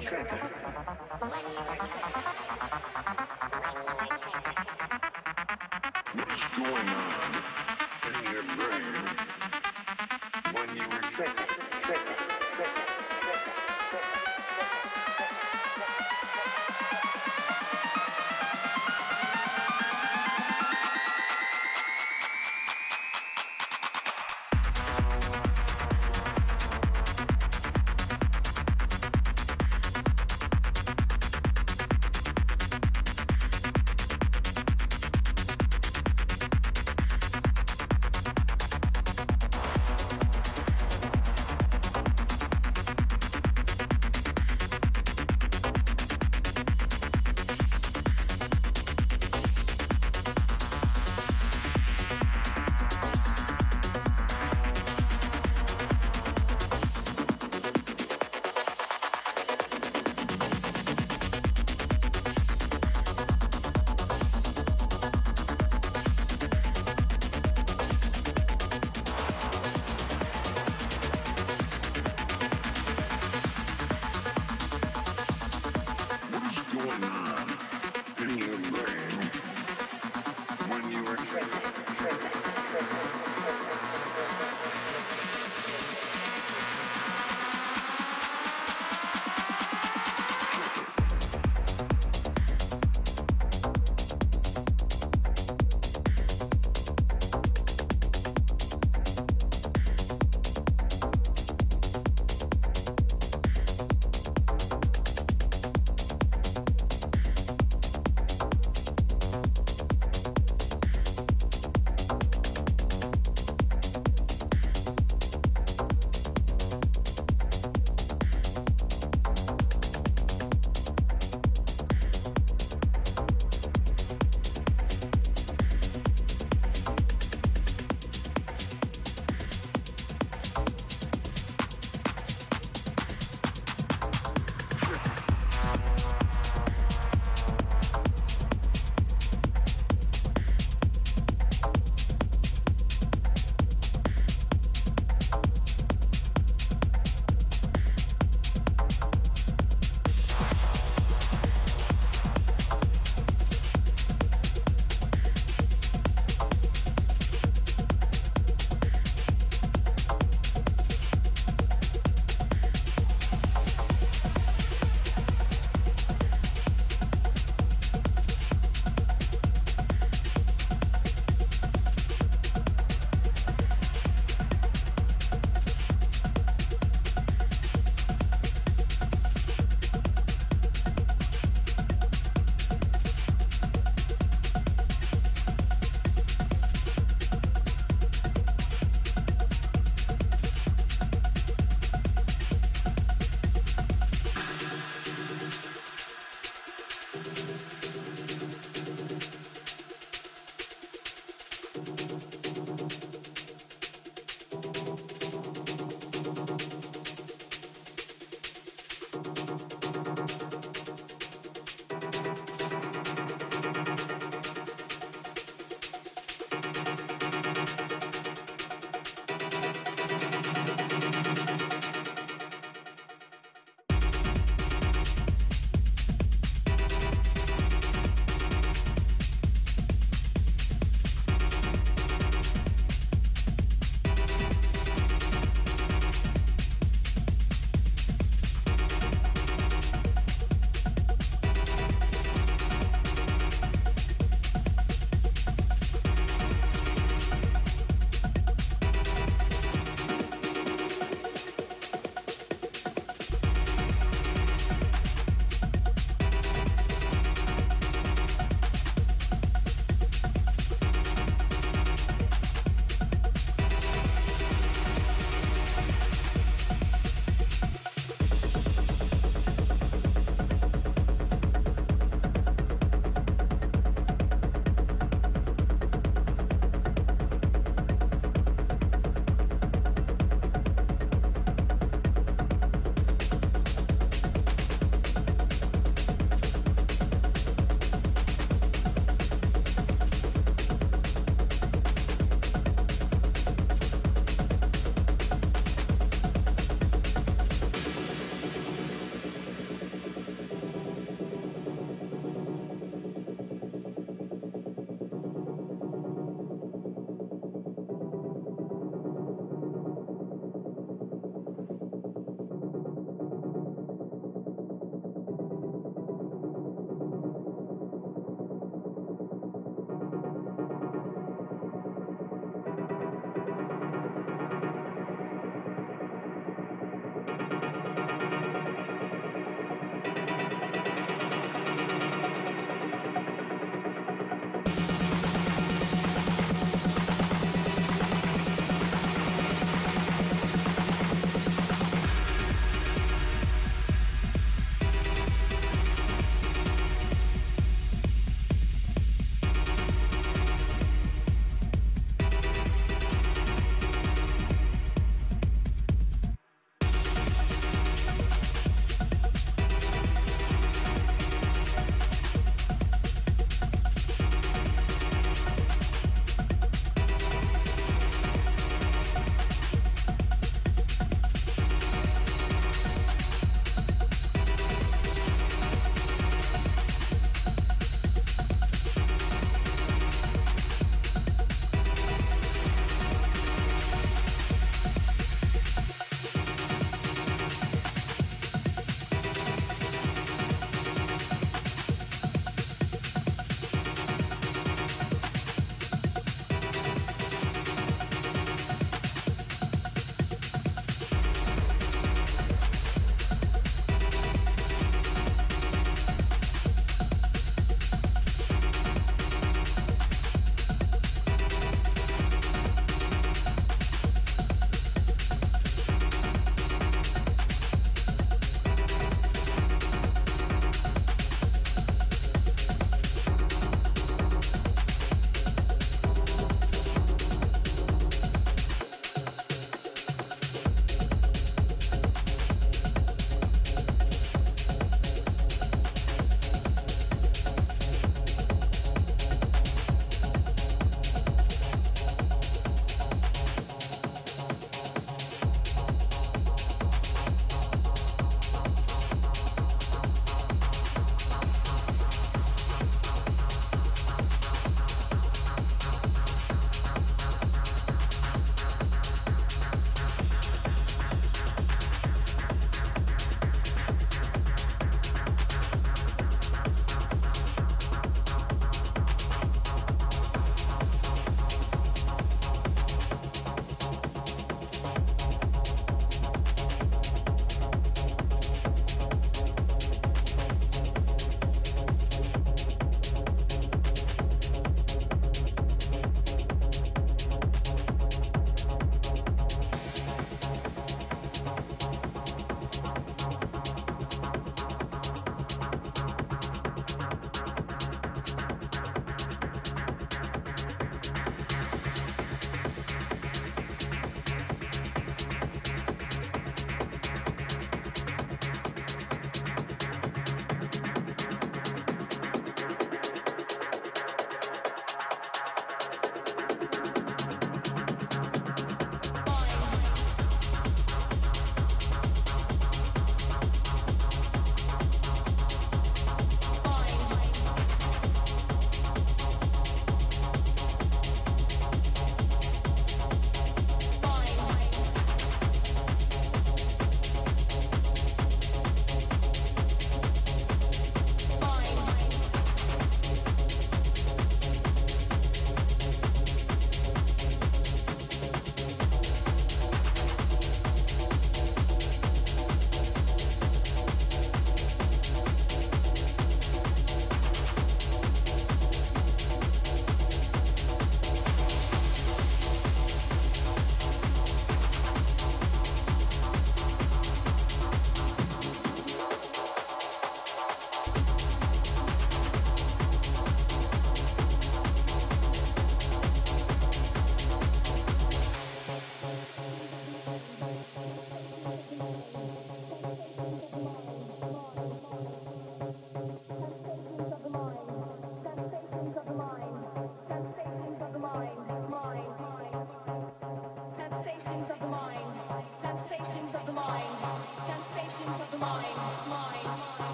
吃了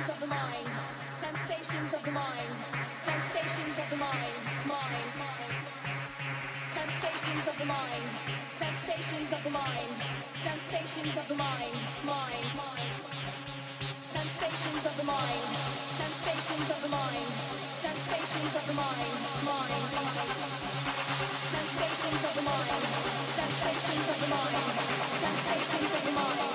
sensations of the mind, sensations of the mind, sensations of the mind, mind, mind. Sensations of the mind, sensations of the mind, sensations of the mind, mind, mind. Sensations of the mind, sensations of the mind, sensations of the mind, mind, Sensations of the mind, sensations of the mind, sensations of the mind.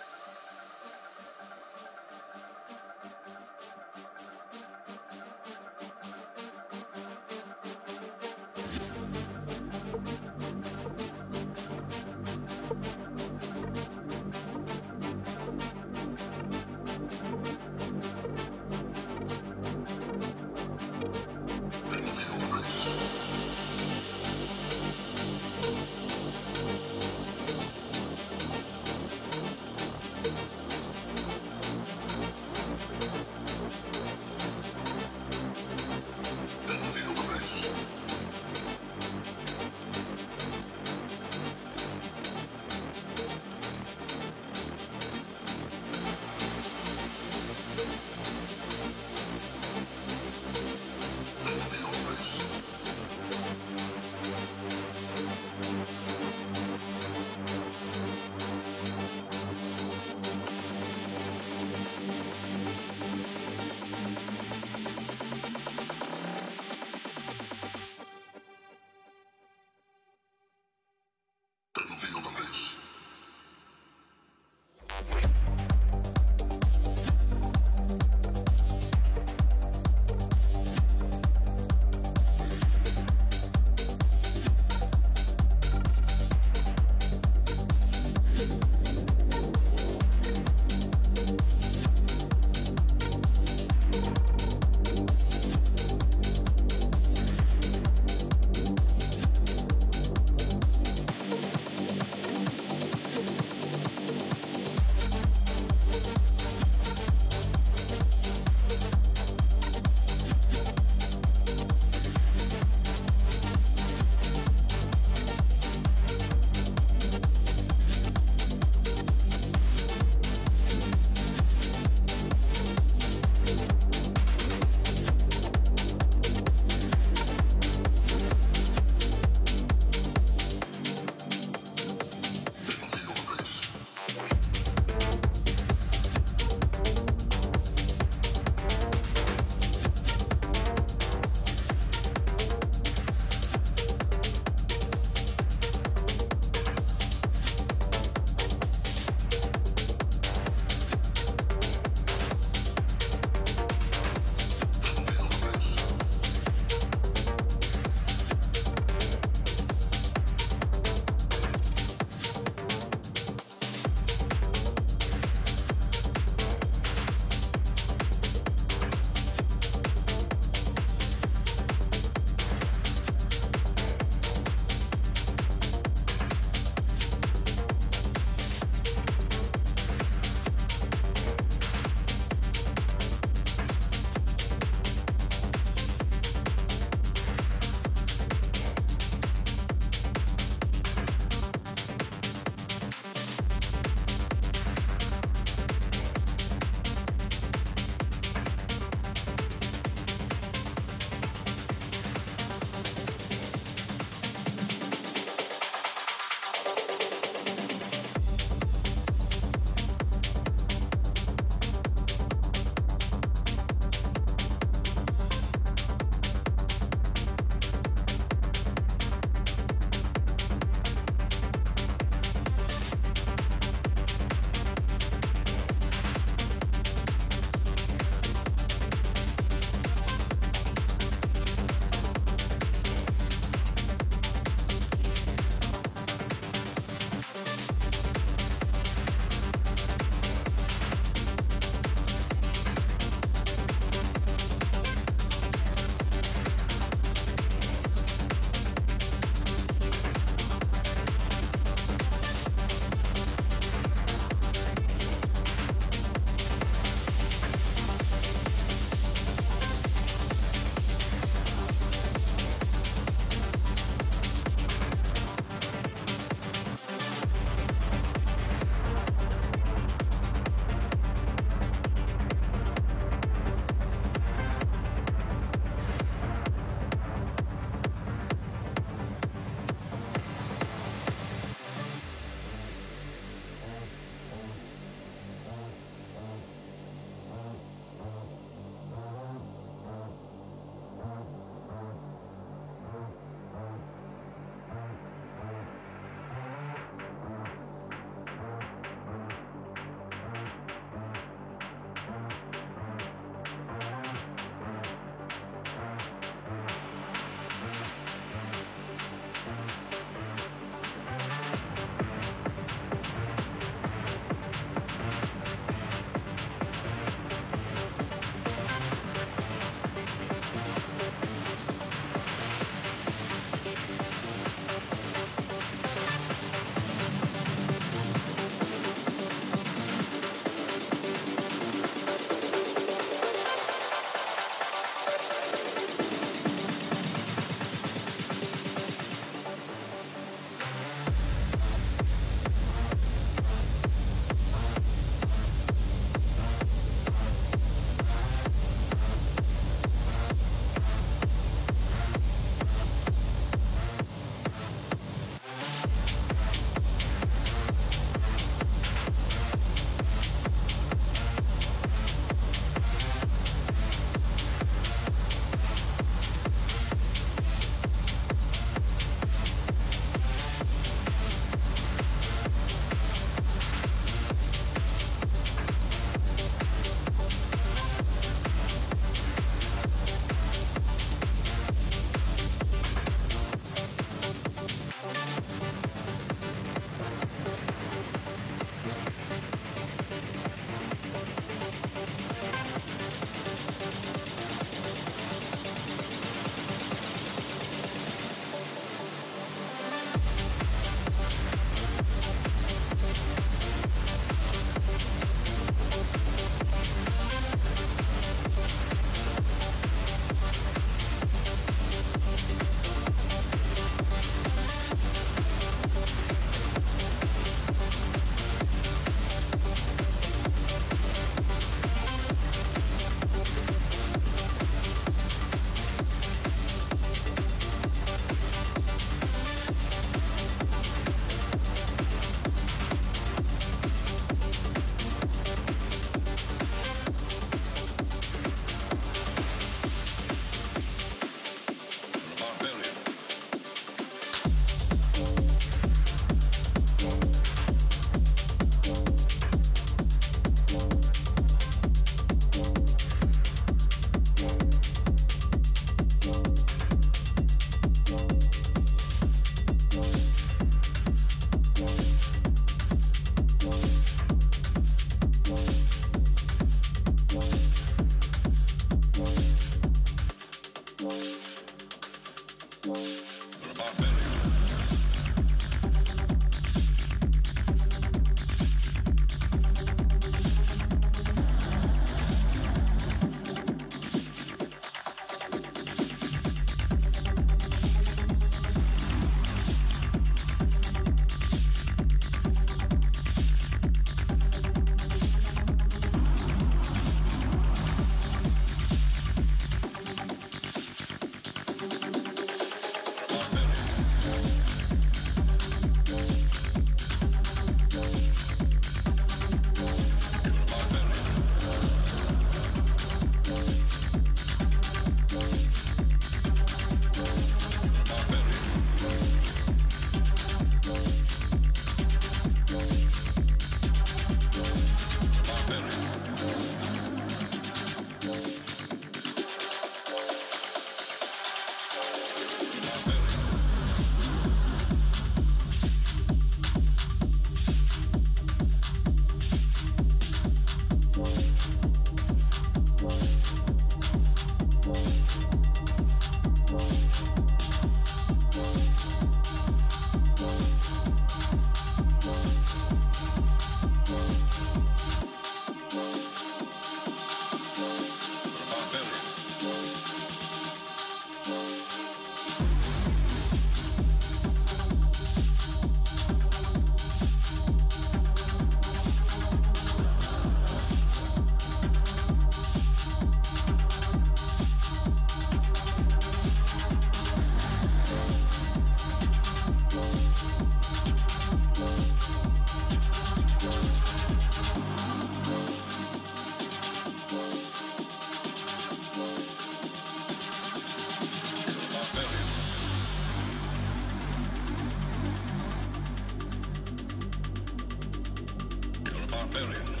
barbarian.